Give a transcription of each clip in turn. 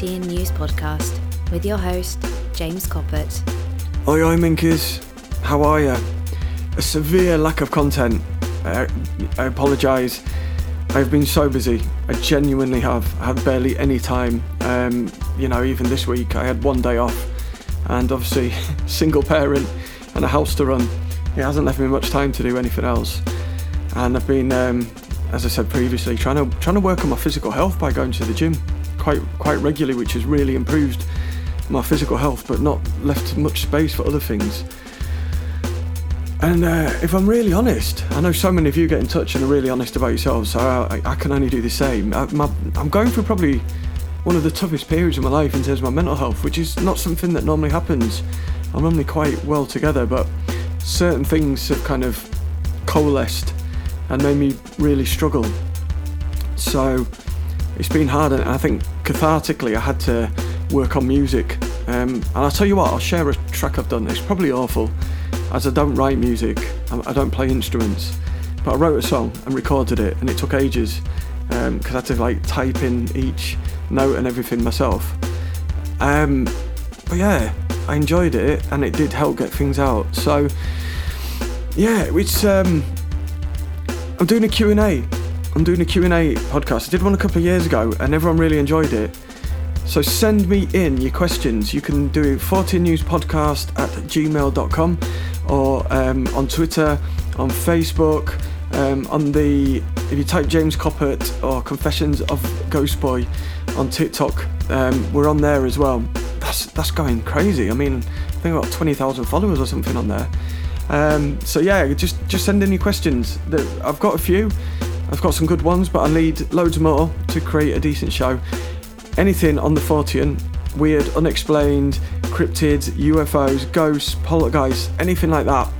Fortean News podcast with your host, James Coppett. Oi, oi, Minkers. How are you? A severe lack of content. I, I apologise. I've been so busy. I genuinely have had barely any time. Um, you know, even this week I had one day off, and obviously, single parent and a house to run. It hasn't left me much time to do anything else. And I've been, um, as I said previously, trying to trying to work on my physical health by going to the gym quite quite regularly, which has really improved my physical health, but not left much space for other things. And uh, if I'm really honest, I know so many of you get in touch and are really honest about yourselves, so I, I can only do the same. I, I'm going through probably one of the toughest periods of my life in terms of my mental health, which is not something that normally happens. I'm normally quite well together, but certain things have kind of coalesced and made me really struggle. So it's been hard, and I think cathartically, I had to work on music. Um, and I'll tell you what, I'll share a track I've done. It's probably awful, as I don't write music, I don't play instruments. But I wrote a song and recorded it, and it took ages because um, I had to like type in each note and everything myself. Um, but yeah, I enjoyed it, and it did help get things out. So yeah, it's um, I'm doing a Q&A. I'm doing a Q&A podcast. I did one a couple of years ago, and everyone really enjoyed it. So send me in your questions. You can do Fortean news Podcast at gmail.com or um, on Twitter, on Facebook, um, on the if you type James Coppett or Confessions of Ghost Boy on TikTok, um, we're on there as well. That's that's going crazy. I mean, I think about 20,000 followers or something on there. Um, so yeah, just just send in your questions. I've got a few. I've got some good ones, but I need loads more to create a decent show anything on the Fortean, weird, unexplained, cryptids, UFOs, ghosts, poltergeists, anything like that,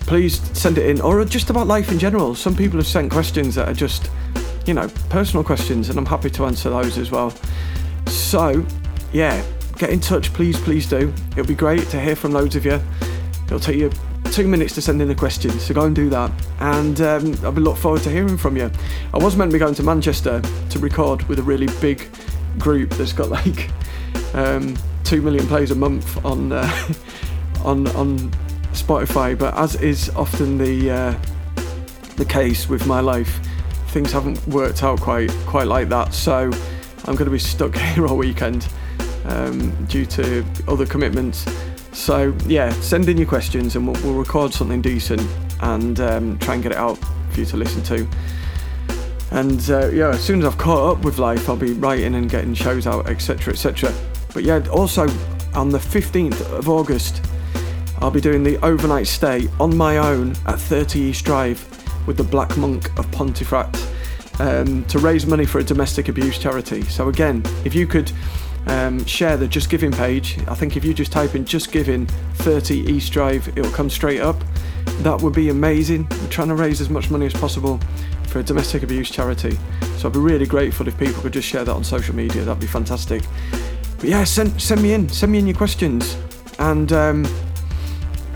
please send it in. Or just about life in general. Some people have sent questions that are just, you know, personal questions, and I'm happy to answer those as well. So, yeah, get in touch, please, please do. It'll be great to hear from loads of you. It'll take you two minutes to send in a question, so go and do that. And um, I'll be look forward to hearing from you. I was meant to be going to Manchester to record with a really big group that's got like um, two million plays a month on uh, on on Spotify. But as is often the uh, the case with my life, things haven't worked out quite quite like that. So I'm going to be stuck here all weekend um, due to other commitments. So yeah, send in your questions and we'll, we'll record something decent and um, try and get it out for you to listen to. And uh, yeah, as soon as I've caught up with life, I'll be writing and getting shows out, etc., etc. But yeah, also on the 15th of August, I'll be doing the overnight stay on my own at 30 East Drive with the Black Monk of Pontefract um, to raise money for a domestic abuse charity. So again, if you could um, share the Just Giving page, I think if you just type in Just Giving 30 East Drive, it'll come straight up. That would be amazing. We're trying to raise as much money as possible for a domestic abuse charity. So I'd be really grateful if people could just share that on social media. That'd be fantastic. But yeah, send send me in, send me in your questions, and um,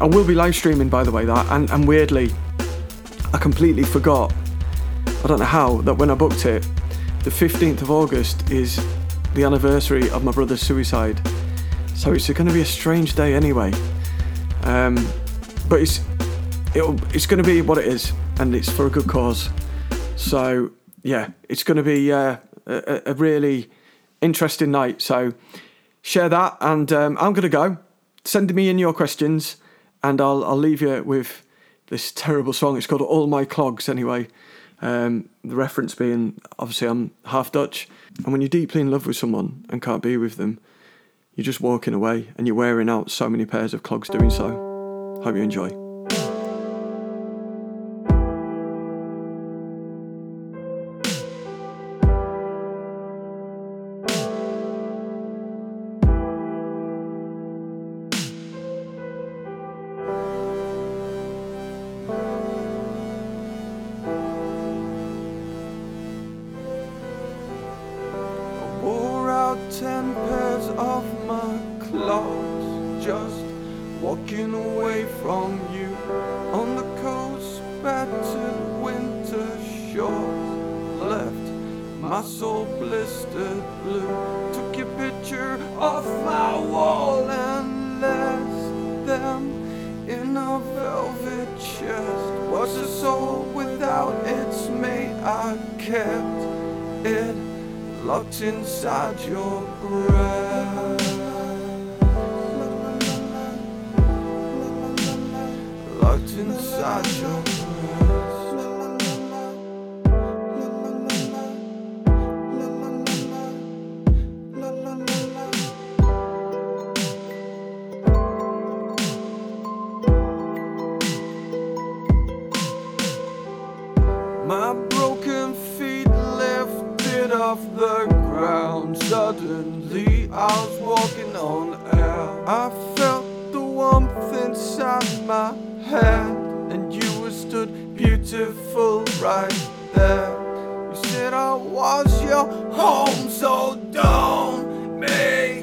I will be live streaming by the way. That and, and weirdly, I completely forgot. I don't know how that when I booked it, the 15th of August is the anniversary of my brother's suicide. So it's going to be a strange day anyway. Um, but it's it's going to be what it is, and it's for a good cause. So yeah, it's going to be uh, a, a, really interesting night. So share that, and um, I'm going to go. Send me in your questions, and I'll I'll leave you with this terrible song. It's called All My Clogs. Anyway, um, the reference being obviously I'm half Dutch, and when you're deeply in love with someone and can't be with them, you're just walking away, and you're wearing out so many pairs of clogs doing so. Hope you enjoy. Ten pairs of my clothes, just walking away from you on the coast, battered winter shores. Left my soul blistered blue. Took your picture off my wall and left them in a velvet chest. Was a soul without its mate? I kept it locked inside your breast. Locked inside your walking on air. I felt the warmth inside my hand, and you were stood beautiful right there. You said I was your home, so don't make